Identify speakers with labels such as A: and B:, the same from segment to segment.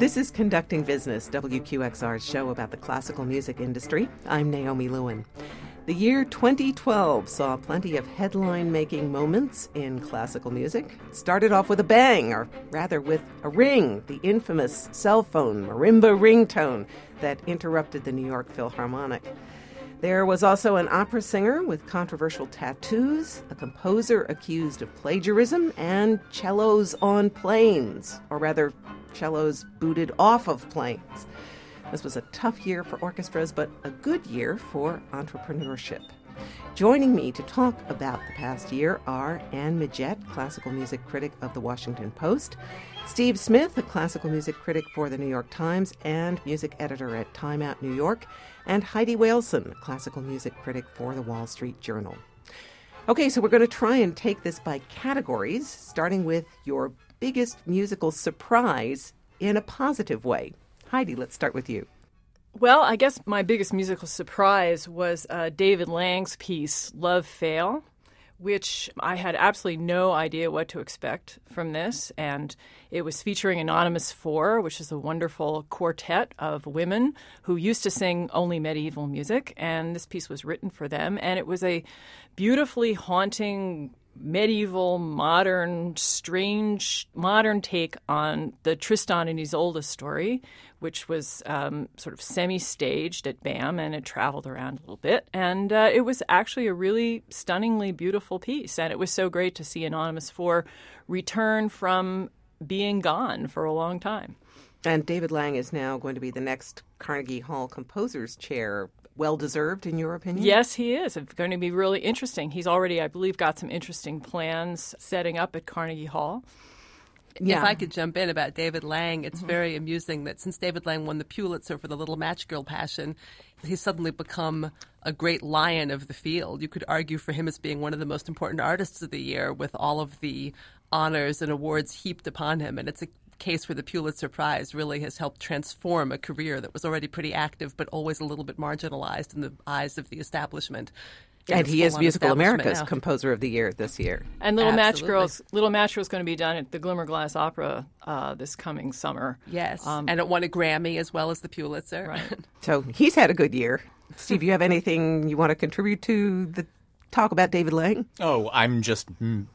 A: This is Conducting Business, WQXR's show about the classical music industry. I'm Naomi Lewin. The year 2012 saw plenty of headline making moments in classical music. It started off with a bang, or rather with a ring, the infamous cell phone marimba ringtone that interrupted the New York Philharmonic. There was also an opera singer with controversial tattoos, a composer accused of plagiarism, and cellos on planes, or rather, cellos booted off of planes. This was a tough year for orchestras, but a good year for entrepreneurship. Joining me to talk about the past year are Anne Midgette, classical music critic of the Washington Post, Steve Smith, a classical music critic for the New York Times and music editor at Time Out New York, and Heidi Waleson, classical music critic for the Wall Street Journal. Okay, so we're going to try and take this by categories, starting with your biggest musical surprise in a positive way. Heidi, let's start with you.
B: Well, I guess my biggest musical surprise was uh, David Lang's piece, Love Fail, which I had absolutely no idea what to expect from this. And it was featuring Anonymous Four, which is a wonderful quartet of women who used to sing only medieval music. And this piece was written for them. And it was a beautifully haunting medieval, modern, strange, modern take on the Tristan and Isolde story, which was um, sort of semi-staged at BAM and it traveled around a little bit. And uh, it was actually a really stunningly beautiful piece. And it was so great to see Anonymous 4 return from being gone for a long time.
A: And David Lang is now going to be the next Carnegie Hall Composers Chair well deserved, in your opinion?
B: Yes, he is. It's going to be really interesting. He's already, I believe, got some interesting plans setting up at Carnegie Hall.
C: Yeah. If I could jump in about David Lang, it's mm-hmm. very amusing that since David Lang won the Pulitzer for The Little Match Girl Passion, he's suddenly become a great lion of the field. You could argue for him as being one of the most important artists of the year with all of the honors and awards heaped upon him. And it's a case where the Pulitzer Prize really has helped transform a career that was already pretty active but always a little bit marginalized in the eyes of the establishment.
A: And he is Musical America's now. Composer of the Year this year.
B: And Little Absolutely. Match Girls, Little Match Girls, going to be done at the Glimmerglass Opera uh, this coming summer.
C: Yes, um, and it won a Grammy as well as the Pulitzer.
B: Right.
A: so he's had a good year. Steve, you have anything you want to contribute to the talk about David Lang?
D: Oh, I'm just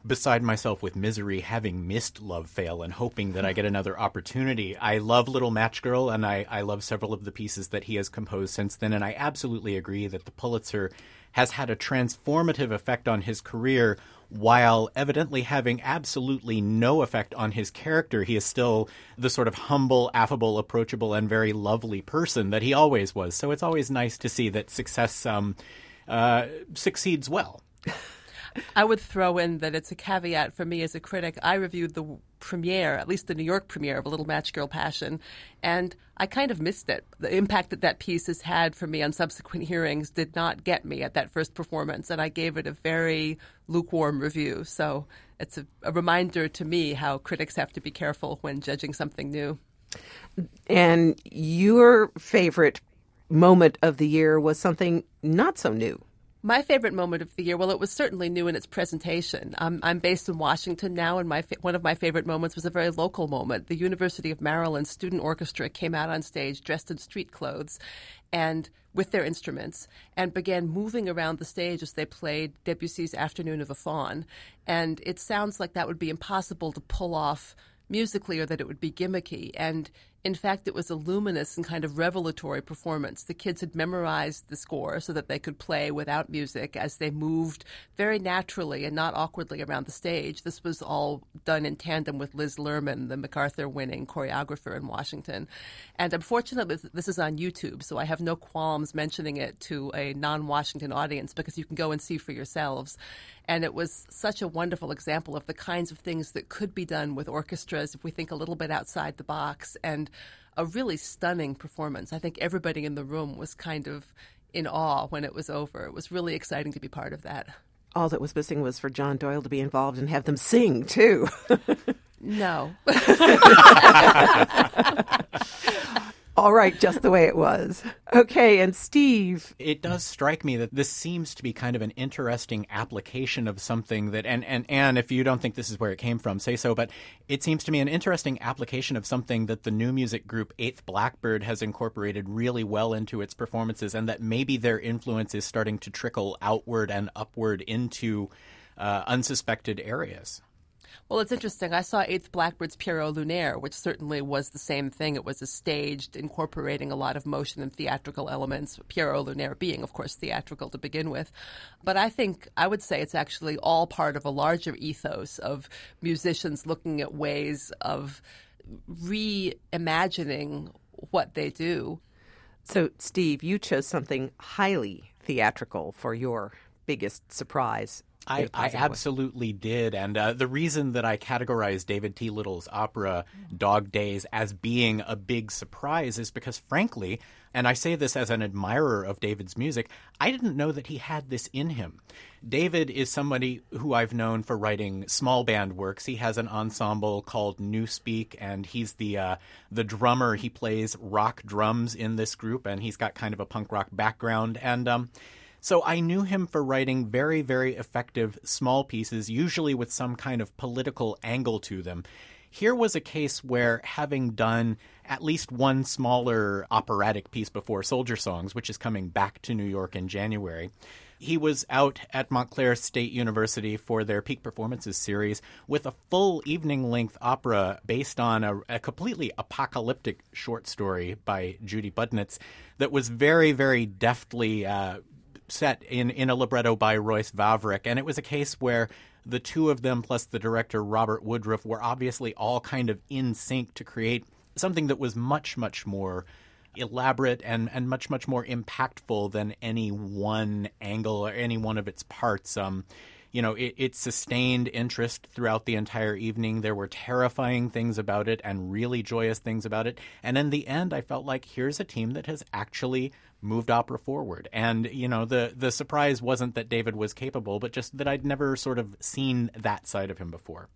D: beside myself with misery having missed Love Fail and hoping that I get another opportunity. I love Little Match Girl and I, I love several of the pieces that he has composed since then, and I absolutely agree that the Pulitzer has had a transformative effect on his career while evidently having absolutely no effect on his character, he is still the sort of humble, affable, approachable, and very lovely person that he always was. So it's always nice to see that success um, uh, succeeds well.
C: I would throw in that it's a caveat for me as a critic. I reviewed the premiere, at least the New York premiere of A Little Match Girl Passion, and I kind of missed it. The impact that that piece has had for me on subsequent hearings did not get me at that first performance, and I gave it a very lukewarm review. So it's a, a reminder to me how critics have to be careful when judging something new.
A: And your favorite moment of the year was something not so new.
C: My favorite moment of the year, well, it was certainly new in its presentation. I'm, I'm based in Washington now, and my one of my favorite moments was a very local moment. The University of Maryland Student Orchestra came out on stage dressed in street clothes and with their instruments and began moving around the stage as they played Debussy's Afternoon of a Faun. And it sounds like that would be impossible to pull off musically or that it would be gimmicky. And in fact, it was a luminous and kind of revelatory performance. The kids had memorized the score so that they could play without music as they moved very naturally and not awkwardly around the stage. This was all done in tandem with Liz Lerman, the MacArthur winning choreographer in Washington. And unfortunately, this is on YouTube, so I have no qualms mentioning it to a non Washington audience because you can go and see for yourselves. And it was such a wonderful example of the kinds of things that could be done with orchestras if we think a little bit outside the box. And a really stunning performance. I think everybody in the room was kind of in awe when it was over. It was really exciting to be part of that.
A: All that was missing was for John Doyle to be involved and have them sing too.
C: no.
A: all right, just the way it was. Okay, and Steve.
D: It does strike me that this seems to be kind of an interesting application of something that, and, and, and if you don't think this is where it came from, say so, but it seems to me an interesting application of something that the new music group Eighth Blackbird has incorporated really well into its performances, and that maybe their influence is starting to trickle outward and upward into uh, unsuspected areas.
C: Well, it's interesting. I saw Eighth Blackbird's Pierrot Lunaire, which certainly was the same thing. It was a staged, incorporating a lot of motion and theatrical elements, Pierrot Lunaire being, of course, theatrical to begin with. But I think I would say it's actually all part of a larger ethos of musicians looking at ways of reimagining what they do.
A: So, Steve, you chose something highly theatrical for your biggest surprise
D: I, I absolutely did. And uh, the reason that I categorize David T. Little's opera Dog Days as being a big surprise is because, frankly, and I say this as an admirer of David's music, I didn't know that he had this in him. David is somebody who I've known for writing small band works. He has an ensemble called Newspeak, and he's the uh, the drummer. He plays rock drums in this group, and he's got kind of a punk rock background. And um, so I knew him for writing very, very effective small pieces, usually with some kind of political angle to them. Here was a case where, having done at least one smaller operatic piece before Soldier Songs, which is coming back to New York in January, he was out at Montclair State University for their Peak Performances series with a full evening length opera based on a, a, completely apocalyptic short story by Judy Budnitz that was very, very deftly uh, set in, in a libretto by Royce Vavrek, and it was a case where the two of them plus the director Robert Woodruff were obviously all kind of in sync to create something that was much much more elaborate and, and much much more impactful than any one angle or any one of its parts. Um, you know, it, it, sustained interest throughout the entire evening. There were terrifying things about it and really joyous things about it. And in the end, I felt like here's a team that has actually moved opera forward. And you know, the the surprise wasn't that David was capable, but just that I'd never sort of seen that side of him before.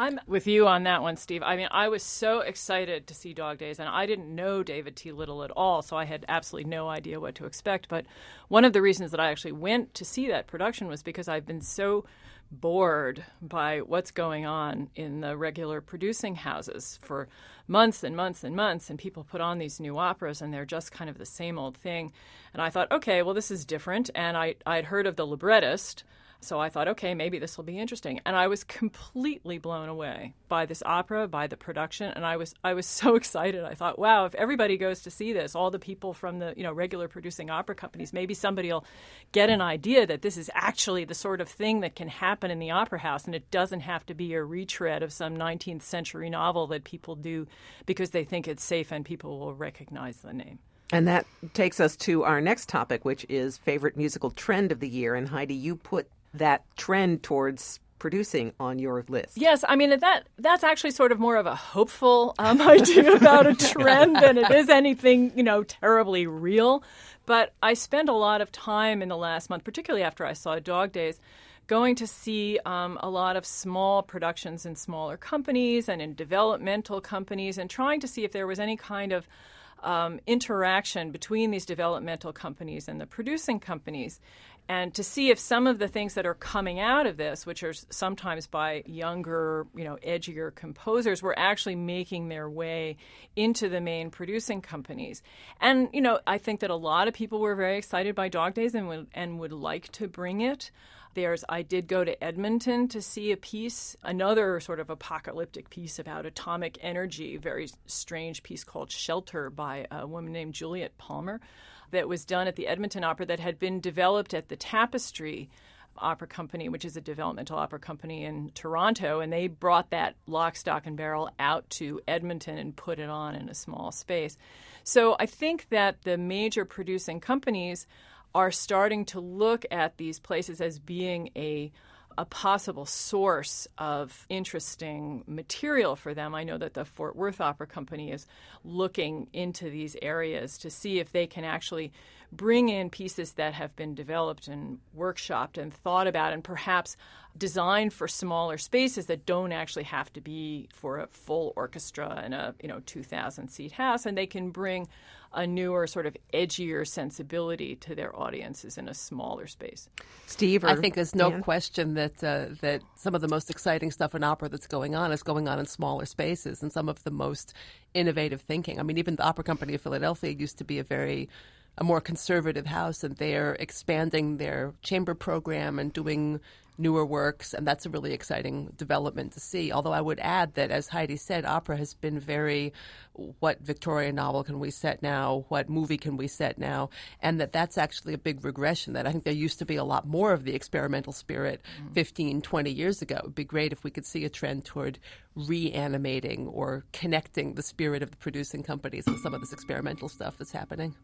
B: I'm with you on that one, Steve. I mean, I was so excited to see Dog Days, and I didn't know David T. Little at all, so I had absolutely no idea what to expect. But one of the reasons that I actually went to see that production was because I've been so bored by what's going on in the regular producing houses for months and months and months and people put on these new operas and they're just kind of the same old thing and i thought okay well this is different and i i'd heard of the librettist so I thought, okay, maybe this will be interesting. And I was completely blown away by this opera, by the production, and I was I was so excited. I thought, wow, if everybody goes to see this, all the people from the you know regular producing opera companies, maybe somebody will get an idea that this is actually the sort of thing that can happen in the opera house, and it doesn't have to be a retread of some 19th century novel that people do because they think it's safe and people will recognize the name.
A: And that takes us to our next topic, which is favorite musical trend of the year. And Heidi, you put that trend towards producing on your list.
B: Yes, I mean that that's actually sort of more of a hopeful um, idea about a trend than it is anything you know terribly real. But I spent a lot of time in the last month, particularly after I saw Dog Days, going to see um, a lot of small productions in smaller companies and in developmental companies, and trying to see if there was any kind of um, interaction between these developmental companies and the producing companies and to see if some of the things that are coming out of this, which are sometimes by younger, you know, edgier composers, were actually making their way into the main producing companies. And you know, I think that a lot of people were very excited by Dog Days and would and would like to bring it. There's I did go to Edmonton to see a piece, another sort of apocalyptic piece about atomic energy, very strange piece called Shelter by a woman named Juliet Palmer that was done at the Edmonton Opera that had been developed at the Tapestry Opera Company, which is a developmental opera company in Toronto, and they brought that lock, stock, and barrel out to Edmonton and put it on in a small space. So I think that the major producing companies are starting to look at these places as being a a possible source of interesting material for them. I know that the Fort Worth Opera Company is looking into these areas to see if they can actually bring in pieces that have been developed and workshopped and thought about and perhaps designed for smaller spaces that don't actually have to be for a full orchestra in a you know 2000 seat house and they can bring a newer sort of edgier sensibility to their audiences in a smaller space.
A: Steve,
C: I think there's no Dan? question that uh, that some of the most exciting stuff in opera that's going on is going on in smaller spaces, and some of the most innovative thinking. I mean, even the Opera Company of Philadelphia used to be a very a more conservative house, and they're expanding their chamber program and doing newer works, and that's a really exciting development to see. Although I would add that, as Heidi said, opera has been very what Victorian novel can we set now? What movie can we set now? And that that's actually a big regression. That I think there used to be a lot more of the experimental spirit mm. 15, 20 years ago. It would be great if we could see a trend toward reanimating or connecting the spirit of the producing companies with some of this experimental stuff that's happening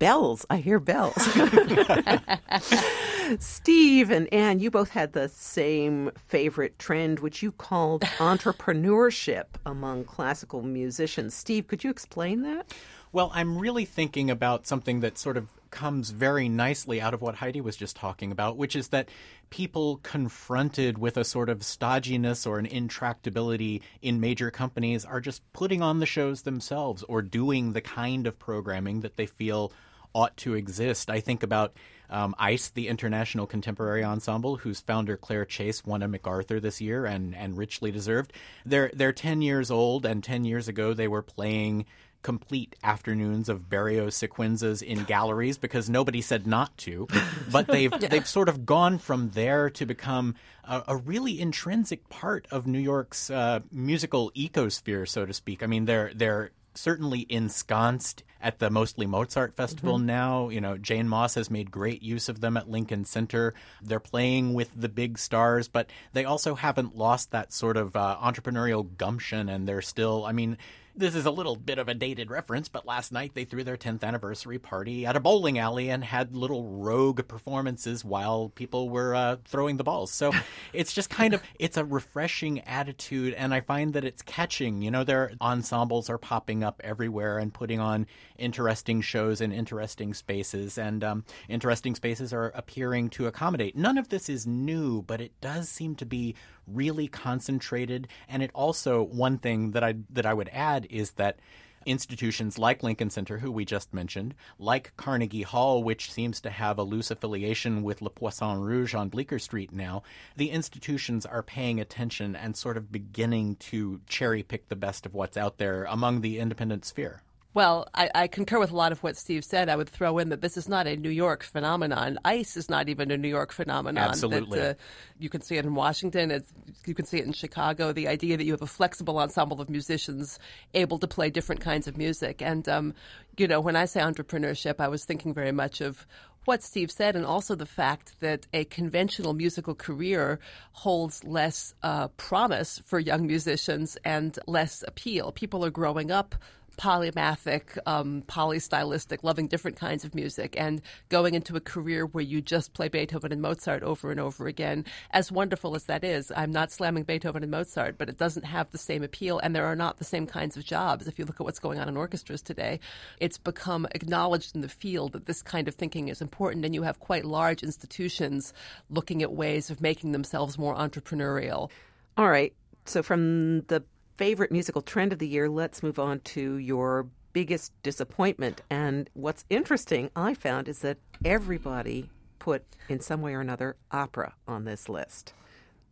A: bells. I hear bells. Steve and Anne, you both had the same favorite trend, which you called entrepreneurship among classical musicians. Steve, could you explain that?
D: Well, I'm really thinking about something that sort of comes very nicely out of what Heidi was just talking about, which is that people confronted with a sort of stodginess or an intractability in major companies are just putting on the shows themselves or doing the kind of programming that they feel ought to exist. I think about um, ICE, the International Contemporary Ensemble, whose founder Claire Chase won a MacArthur this year and and richly deserved. They're they're ten years old, and ten years ago they were playing complete afternoons of Berio sequenzas in galleries because nobody said not to. But they've yeah. they've sort of gone from there to become a, a really intrinsic part of New York's uh, musical ecosphere, so to speak. I mean, they're they're certainly ensconced at the mostly Mozart Festival mm-hmm. now. You know, Jane Moss has made great use of them at Lincoln Center. They're playing with the big stars, but they also haven't lost that sort of uh, entrepreneurial gumption, and they're still. I mean, this is a little bit of a dated reference, but last night they threw their 10th anniversary party at a bowling alley and had little rogue performances while people were uh, throwing the balls. So it's just kind of it's a refreshing attitude, and I find that it's catching. You know, their ensembles are popping up everywhere and putting on interesting shows in interesting spaces, and um, interesting spaces are appearing to accommodate. None of this is new, but it does seem to be really concentrated. And it also one thing that I that I would add is that institutions like Lincoln Center, who we just mentioned, like Carnegie Hall, which seems to have a loose affiliation with Le Poisson Rouge on Bleecker Street now, the institutions are paying attention and sort of beginning to cherry pick the best of what's out there among the independent sphere.
C: Well, I, I, concur with a lot of what Steve said. I would throw in that this is not a New York phenomenon. ICE is not even a New York phenomenon.
D: Absolutely.
C: That, uh, you can see it in Washington. It's, you can see it in Chicago. The idea that you have a flexible ensemble of musicians able to play different kinds of music. And, um, you know, when I say entrepreneurship, I was thinking very much of what Steve said, and also the fact that a conventional musical career holds less uh, promise for young musicians and less appeal. People are growing up polymathic, um, polystylistic, loving different kinds of music, and going into a career where you just play Beethoven and Mozart over and over again. As wonderful as that is, I'm not slamming Beethoven and Mozart, but it doesn't have the same appeal, and there are not the same kinds of jobs. If you look at what's going on in orchestras today, it's become acknowledged in the field that this kind of thinking is important, and you have quite large institutions looking at ways of making themselves more entrepreneurial.
A: All right. So, from the favorite musical trend of the year, let's move on to your biggest disappointment. And what's interesting, I found, is that everybody put, in some way or another, opera on this list.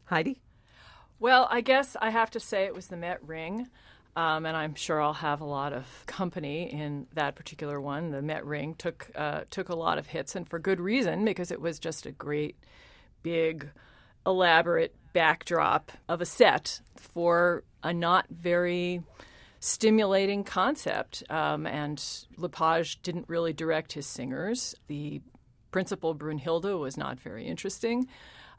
A: Heidi?
B: Well, I guess I have to say it was the Met Ring. Um, and I'm sure I'll have a lot of company in that particular one. The Met Ring took uh, took a lot of hits, and for good reason, because it was just a great, big, elaborate backdrop of a set for a not very stimulating concept. Um, and Lepage didn't really direct his singers. The principal, Brunhilde, was not very interesting.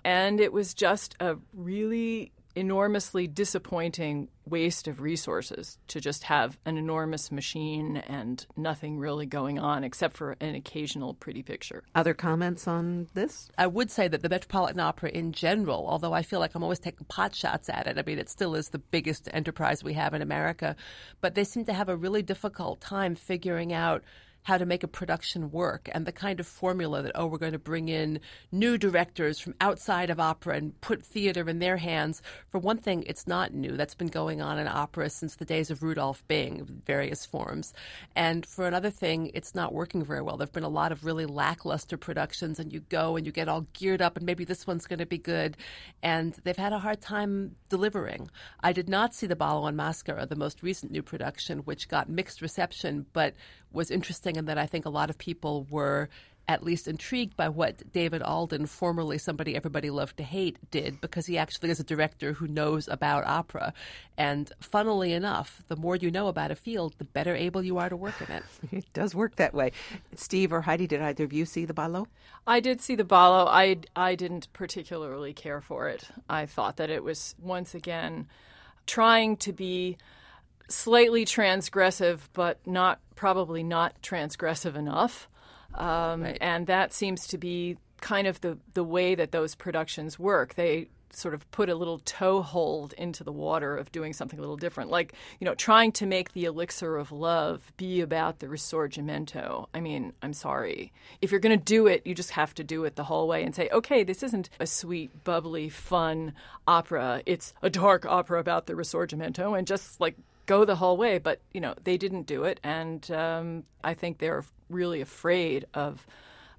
B: And it was just a really enormously disappointing waste of resources to just have an enormous machine and nothing really going on except for an occasional pretty picture.
A: Other comments on this?
C: I would say that the Metropolitan Opera in general, although I feel like I'm always taking pot shots at it, I mean, it still is the biggest enterprise we have in America, but they seem to have a really difficult time figuring out how to make a production work and the kind of formula that, oh, we're going to bring in new directors from outside of opera and put theater in their hands. For one thing, it's not new. That's been going on in opera since the days of Rudolf Bing, various forms. And for another thing, it's not working very well. There have been a lot of really lackluster productions, and you go and you get all geared up, and maybe this one's going to be good. And they've had a hard time delivering. I did not see the Ballo in Maschera, the most recent new production, which got mixed reception, but was interesting and that I think a lot of people were at least intrigued by what David Alden, formerly somebody everybody loved to hate, did because he actually is a director who knows about opera. And funnily enough, the more you know about a field, the better able you are to work in it.
A: It does work that way. Steve or Heidi, did either of you see the Ballo?
B: I did see the Ballo. I, I didn't particularly care for it. I thought that it was once again trying to be slightly transgressive, but not probably not transgressive enough. Um, right. And that seems to be kind of the, the way that those productions work. They sort of put a little toe hold into the water of doing something a little different. Like, you know, trying to make the elixir of love be about the risorgimento. I mean, I'm sorry. If you're going to do it, you just have to do it the whole way and say, okay, this isn't a sweet, bubbly, fun opera. It's a dark opera about the risorgimento. And just like go the whole way. But you know, they didn't do it, and um, I think they're really afraid of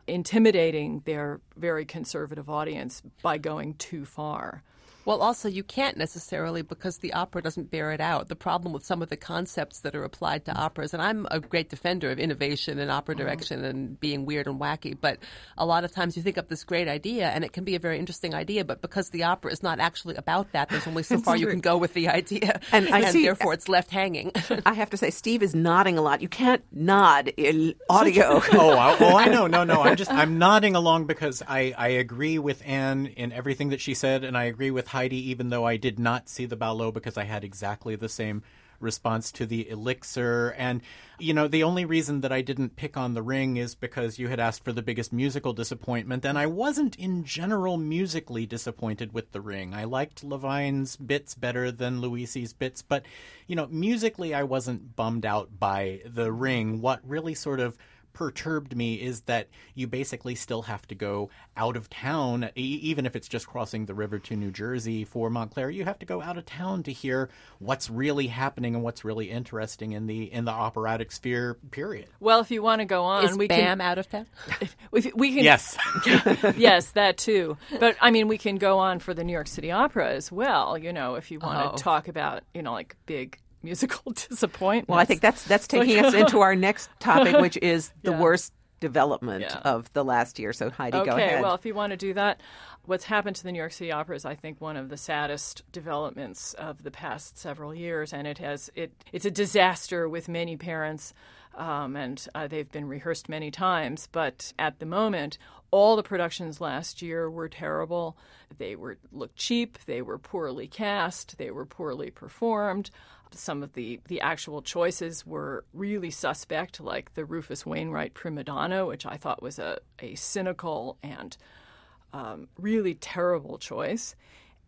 B: intimidating their very conservative audience by going too far.
C: Well, also, you can't necessarily because the opera doesn't bear it out. The problem with some of the concepts that are applied to operas, and I'm a great defender of innovation and opera mm-hmm. direction and being weird and wacky, but a lot of times you think up this great idea and it can be a very interesting idea, but because the opera is not actually about that, there's only so far you can go with the idea. And, I and see, therefore it's left hanging.
A: I have to say, Steve is nodding a lot. You can't nod in audio.
D: oh, I, oh, I know. No, no. I'm just, I'm nodding along because I, I agree with Anne in everything that she said, and I agree with Heidi, even though I did not see the Ballo because I had exactly the same response to the elixir. And, you know, the only reason that I didn't pick on the ring is because you had asked for the biggest musical disappointment, and I wasn't in general musically disappointed with the ring. I liked Levine's bits better than Luisi's bits, but, you know, musically I wasn't bummed out by the ring. What really sort of perturbed me is that you basically still have to go out of town, e- even if it's just crossing the river to New Jersey for Montclair. You have to go out of town to hear what's really happening and what's really interesting in the in the operatic sphere. Period.
B: Well, if you want to go on,
C: is
B: we
C: Bam
B: can,
C: out of town.
B: we, we can.
D: Yes,
B: yes, that too. But I mean, we can go on for the New York City Opera as well. You know, if you want
C: oh.
B: to talk about you know like big musical disappointment.
A: Well, I think that's that's taking us into our next topic, which is the yeah. worst development yeah. of the last year. So Heidi,
B: okay,
A: go ahead.
B: Okay, well, if you want to do that, what's happened to the New York City Opera is, I think, one of the saddest developments of the past several years, and it has it it's a disaster with many parents. Um, and uh, they've been rehearsed many times, but at the moment, all the productions last year were terrible. They were looked cheap. They were poorly cast. They were poorly performed some of the, the actual choices were really suspect, like the Rufus Wainwright prima donna, which I thought was a, a cynical and um, really terrible choice.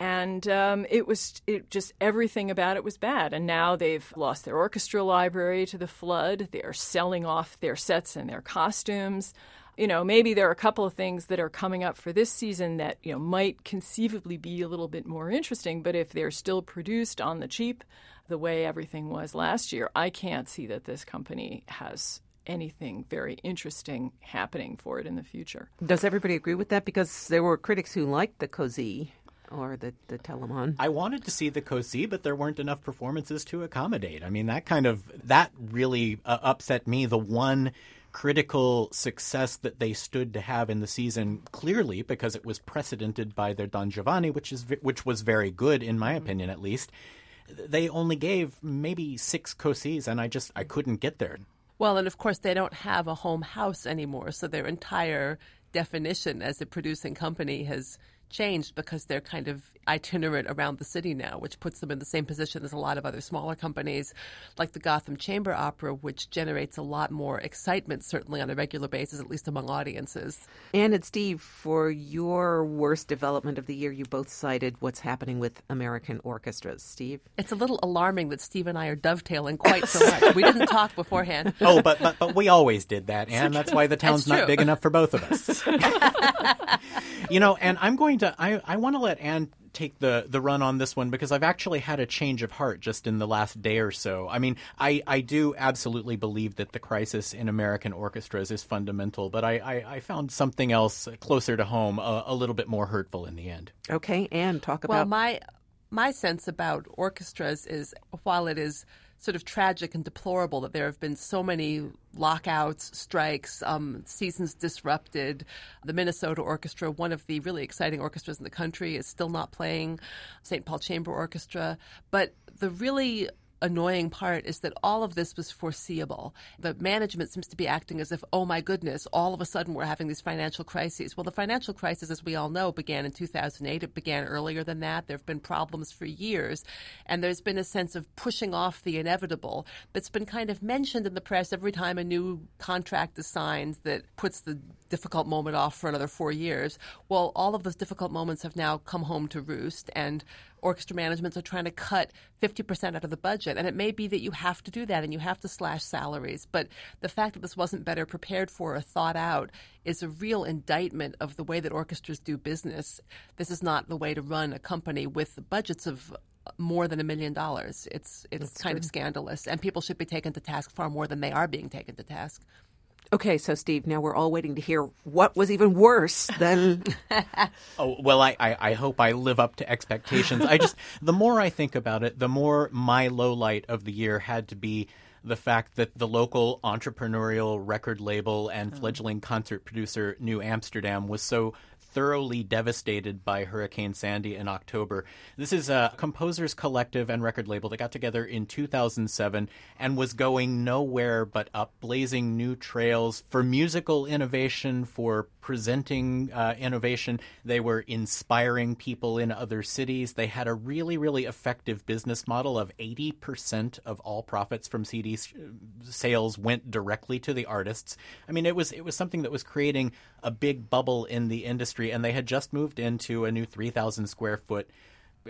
B: And um, it was it just everything about it was bad. And now they've lost their orchestra library to the flood. They're selling off their sets and their costumes you know, maybe there are a couple of things that are coming up for this season that, you know, might conceivably be a little bit more interesting, but if they're still produced on the cheap, the way everything was last year, I can't see that this company has anything very interesting happening for it in the future.
A: Does everybody agree with that? Because there were critics who liked the Così or the, the Telemann.
D: I wanted to see the Così, but there weren't enough performances to accommodate. I mean, that kind of, that really uh, upset me. The one critical success that they stood to have in the season clearly because it was precedented by their Don Giovanni, which is which was very good in my opinion at least they only gave maybe six Cosìs, and I just I couldn't get there.
C: Well, and of course they don't have a home house anymore, so their entire definition as a producing company has changed because they're kind of itinerant around the city now, which puts them in the same position as a lot of other smaller companies like the Gotham Chamber Opera, which generates a lot more excitement, certainly on a regular basis, at least among audiences.
A: Anne and Steve, for your worst development of the year, you both cited what's happening with American orchestras. Steve?
C: It's a little alarming that Steve and I are dovetailing quite so much. we didn't talk beforehand.
D: Oh, but, but, but we always did that, and that's why the town's not big enough for both of us. you know, and I'm going to, uh, I, I want to let Anne take the, the run on this one because I've actually had a change of heart just in the last day or so. I mean, I, I do absolutely believe that the crisis in American orchestras is fundamental, but I, I, I found something else closer to home a, a little bit more hurtful in the end.
A: Okay, Anne, talk about.
C: Well, my my sense about orchestras is while it is sort of tragic and deplorable that there have been so many lockouts, strikes, um, seasons disrupted. The Minnesota Orchestra, one of the really exciting orchestras in the country, is still not playing. St. Paul Chamber Orchestra, but the really annoying part is that all of this was foreseeable. The management seems to be acting as if, oh my goodness, all of a sudden we're having these financial crises. Well, the financial crisis, as we all know, began in 2008. It began earlier than that. There have been problems for years. And there's been a sense of pushing off the inevitable that's been kind of mentioned in the press every time a new contract is signed that puts the difficult moment off for another four years. Well, all of those difficult moments have now come home to roost, and orchestra managements are trying to cut 50% out of the budget. And it may be that you have to do that and you have to slash salaries. But the fact that this wasn't better prepared for or thought out is a real indictment of the way that orchestras do business. This is not the way to run a company with budgets of more than a million dollars. It's it's kind of scandalous, and people should be taken to task far more than they are being taken to task.
A: Okay, so Steve, now we're all waiting to hear what was even worse than.
D: Oh well, I, I, I hope I live up to expectations. I just the more I think about it, the more my low light of the year had to be the fact that the local entrepreneurial record label and oh. fledgling concert producer New Amsterdam was so thoroughly devastated by Hurricane Sandy in October. This is a composers collective and record label that got together in 2007 and was going nowhere but up, blazing new trails for musical innovation, for presenting uh, innovation. They were inspiring people in other cities. They had a really, really effective business model of 80% of all profits from CD sales went directly to the artists. I mean, it was it was something that was creating a big bubble in the industry, and they had just moved into a new 3,000 square foot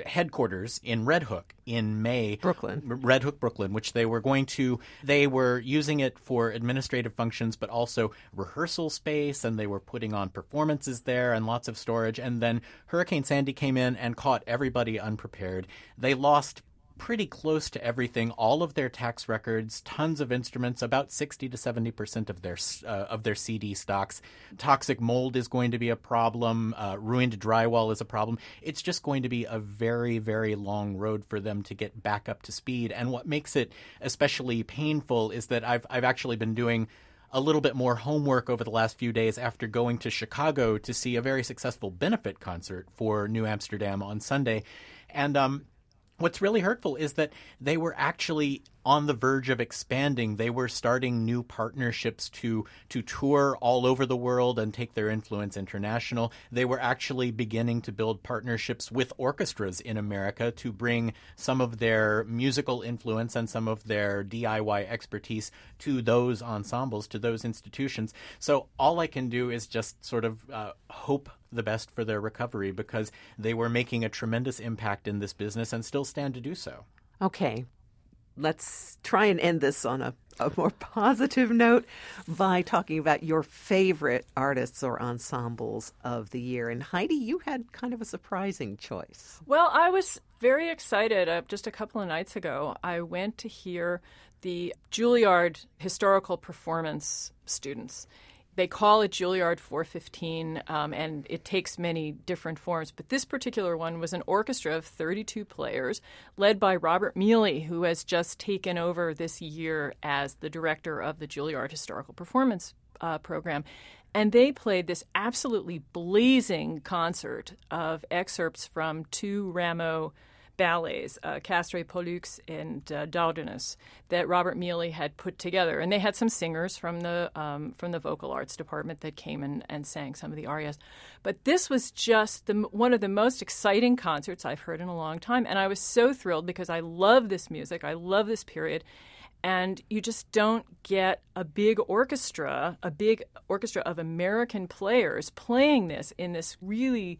D: headquarters in Red Hook in May.
A: Brooklyn.
D: Red Hook, Brooklyn, which they were going to, they were using it for administrative functions, but also rehearsal space, and they were putting on performances there and lots of storage. And then Hurricane Sandy came in and caught everybody unprepared. They lost pretty close to everything all of their tax records tons of instruments about 60 to 70 percent of their uh, of their cd stocks. Toxic mold is going to be a problem. Uh, ruined drywall is a problem. It's just going to be a very very long road for them to get back up to speed. And what makes it especially painful is that i've i've actually been doing a little bit more homework over the last few days after going to Chicago to see a very successful benefit concert for New Amsterdam on Sunday. And um, what's really hurtful is that they were actually on the verge of expanding. They were starting new partnerships to to tour all over the world and take their influence international. They were actually beginning to build partnerships with orchestras in America to bring some of their musical influence and some of their DIY expertise to those ensembles, to those institutions. So all I can do is just sort of uh, hope the best for their recovery because they were making a tremendous impact in this business and still stand to do so.
A: Okay, let's try and end this on a, a more positive note by talking about your favorite artists or ensembles of the year. And Heidi, you had kind of a surprising choice.
B: Well, I was very excited. Uh, just a couple of nights ago, I went to hear the Juilliard historical performance students. They call it Juilliard 415, um, and it takes many different forms. But this particular one was an orchestra of 32 players, led by Robert Mealy, who has just taken over this year as the director of the Juilliard Historical Performance uh, Program. And they played this absolutely blazing concert of excerpts from two Rameau ballets, uh, Castor, Pollux, and uh, Dardanus, that Robert Mealy had put together, and they had some singers from the um, from the vocal arts department that came and, and sang some of the arias. But this was just the, one of the most exciting concerts I've heard in a long time, and I was so thrilled because I love this music, I love this period, and you just don't get a big orchestra, a big orchestra of American players playing this in this really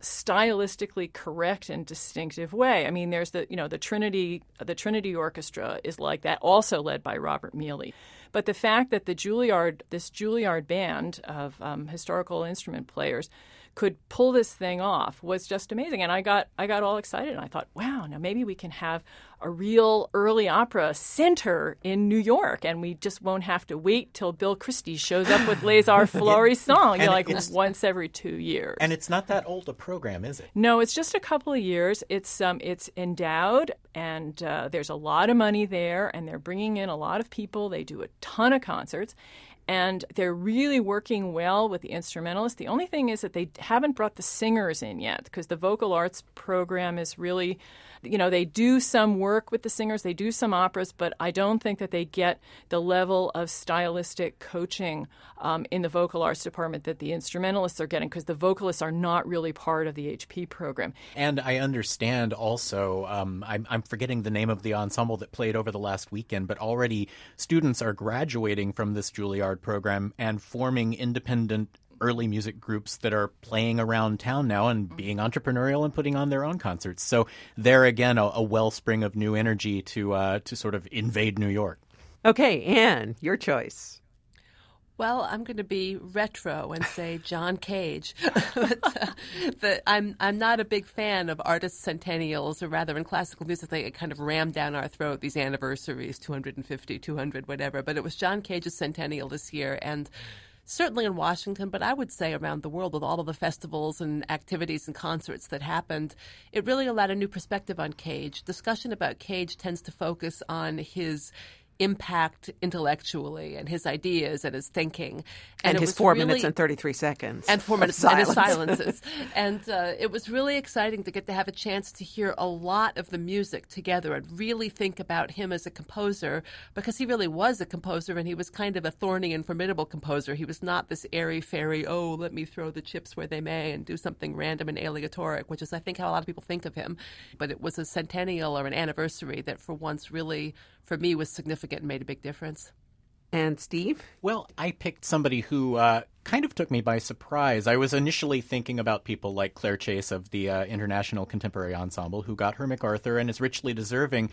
B: stylistically correct and distinctive way. I mean, there's the you know the Trinity the Trinity Orchestra is like that, also led by Robert Mealy. But the fact that the Juilliard this Juilliard band of um, historical instrument players could pull this thing off was just amazing. And I got I got all excited and I thought, wow, now maybe we can have a real early opera center in New York and we just won't have to wait till Bill Christie shows up with Les Arts Florissants, you know, like once every two years.
D: And it's not that old a program, is it?
B: No, it's just a couple of years. It's um, it's endowed and uh, there's a lot of money there and they're bringing in a lot of people. They do a ton of concerts and they're really working well with the instrumentalists. The only thing is that they haven't brought the singers in yet because the vocal arts program is really you know, they do some work with the singers, they do some operas, but I don't think that they get the level of stylistic coaching um, in the vocal arts department that the instrumentalists are getting because the vocalists are not really part of the HP program.
D: And I understand also, um, I'm, I'm forgetting the name of the ensemble that played over the last weekend, but already students are graduating from this Juilliard program and forming independent early music groups that are playing around town now and being entrepreneurial and putting on their own concerts. So there again, a, a wellspring of new energy to uh, to sort of invade New York.
A: Okay, Anne, your choice.
C: Well, I'm going to be retro and say John Cage. but, uh, but, I'm I'm not a big fan of artist centennials, or rather, in classical music, they kind of ram down our throat these anniversaries, 250, 200, whatever. But it was John Cage's centennial this year, and certainly in Washington, but I would say around the world with all of the festivals and activities and concerts that happened, it really allowed a new perspective on Cage. Discussion about Cage tends to focus on his impact intellectually and his ideas and his thinking.
A: And, and his four really, minutes and 33 seconds.
C: And four minutes silence. and his silences. and uh, it was really exciting to get to have a chance to hear a lot of the music together and really think about him as a composer because he really was a composer and he was kind of a thorny and formidable composer. He was not this airy fairy, oh, let me throw the chips where they may and do something random and aleatoric, which is, I think, how a lot of people think of him. But it was a centennial or an anniversary that for once really for me was significant and made a big difference.
A: And Steve?
D: Well, I picked somebody who uh, kind of took me by surprise. I was initially thinking about people like Claire Chase of the uh, International Contemporary Ensemble, who got her MacArthur and is richly deserving.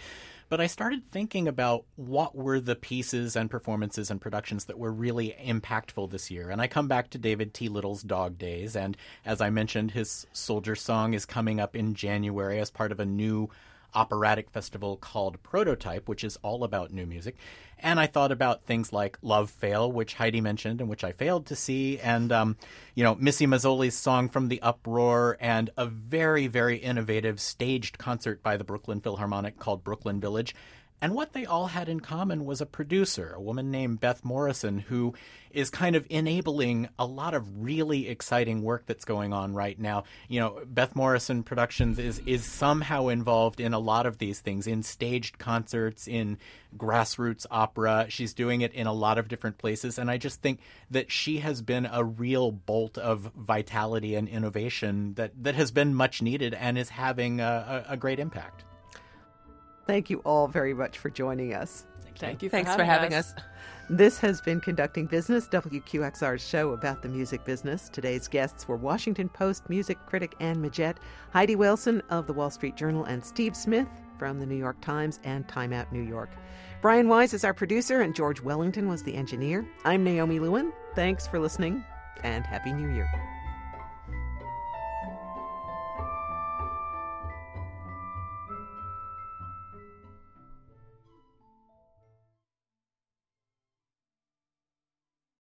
D: But I started thinking about what were the pieces and performances and productions that were really impactful this year. And I come back to David T. Little's Dog Days. And as I mentioned, his Soldier Song is coming up in January as part of a new operatic festival called Prototype, which is all about new music. And I thought about things like Love Fail, which Heidi mentioned and which I failed to see, and, um, you know, Missy Mazzoli's song from The Uproar, and a very, very innovative staged concert by the Brooklyn Philharmonic called Brooklyn Village. And what they all had in common was a producer, a woman named Beth Morrison, who is kind of enabling a lot of really exciting work that's going on right now. You know, Beth Morrison Productions is is somehow involved in a lot of these things, in staged concerts, in grassroots opera. She's doing it in a lot of different places, and I just think that she has been a real bolt of vitality and innovation that that has been much needed and is having a, a, a great impact.
A: Thank you all very much for joining us.
B: Thank you.
C: For Thanks
B: having
C: for having us. us.
A: This has been Conducting Business, WQXR's show about the music business. Today's guests were Washington Post music critic Anne Midgette, Heidi Waleson of the Wall Street Journal, and Steve Smith from the New York Times and Time Out New York. Brian Wise is our producer, and George Wellington was the engineer. I'm Naomi Lewin. Thanks for listening, and Happy New Year.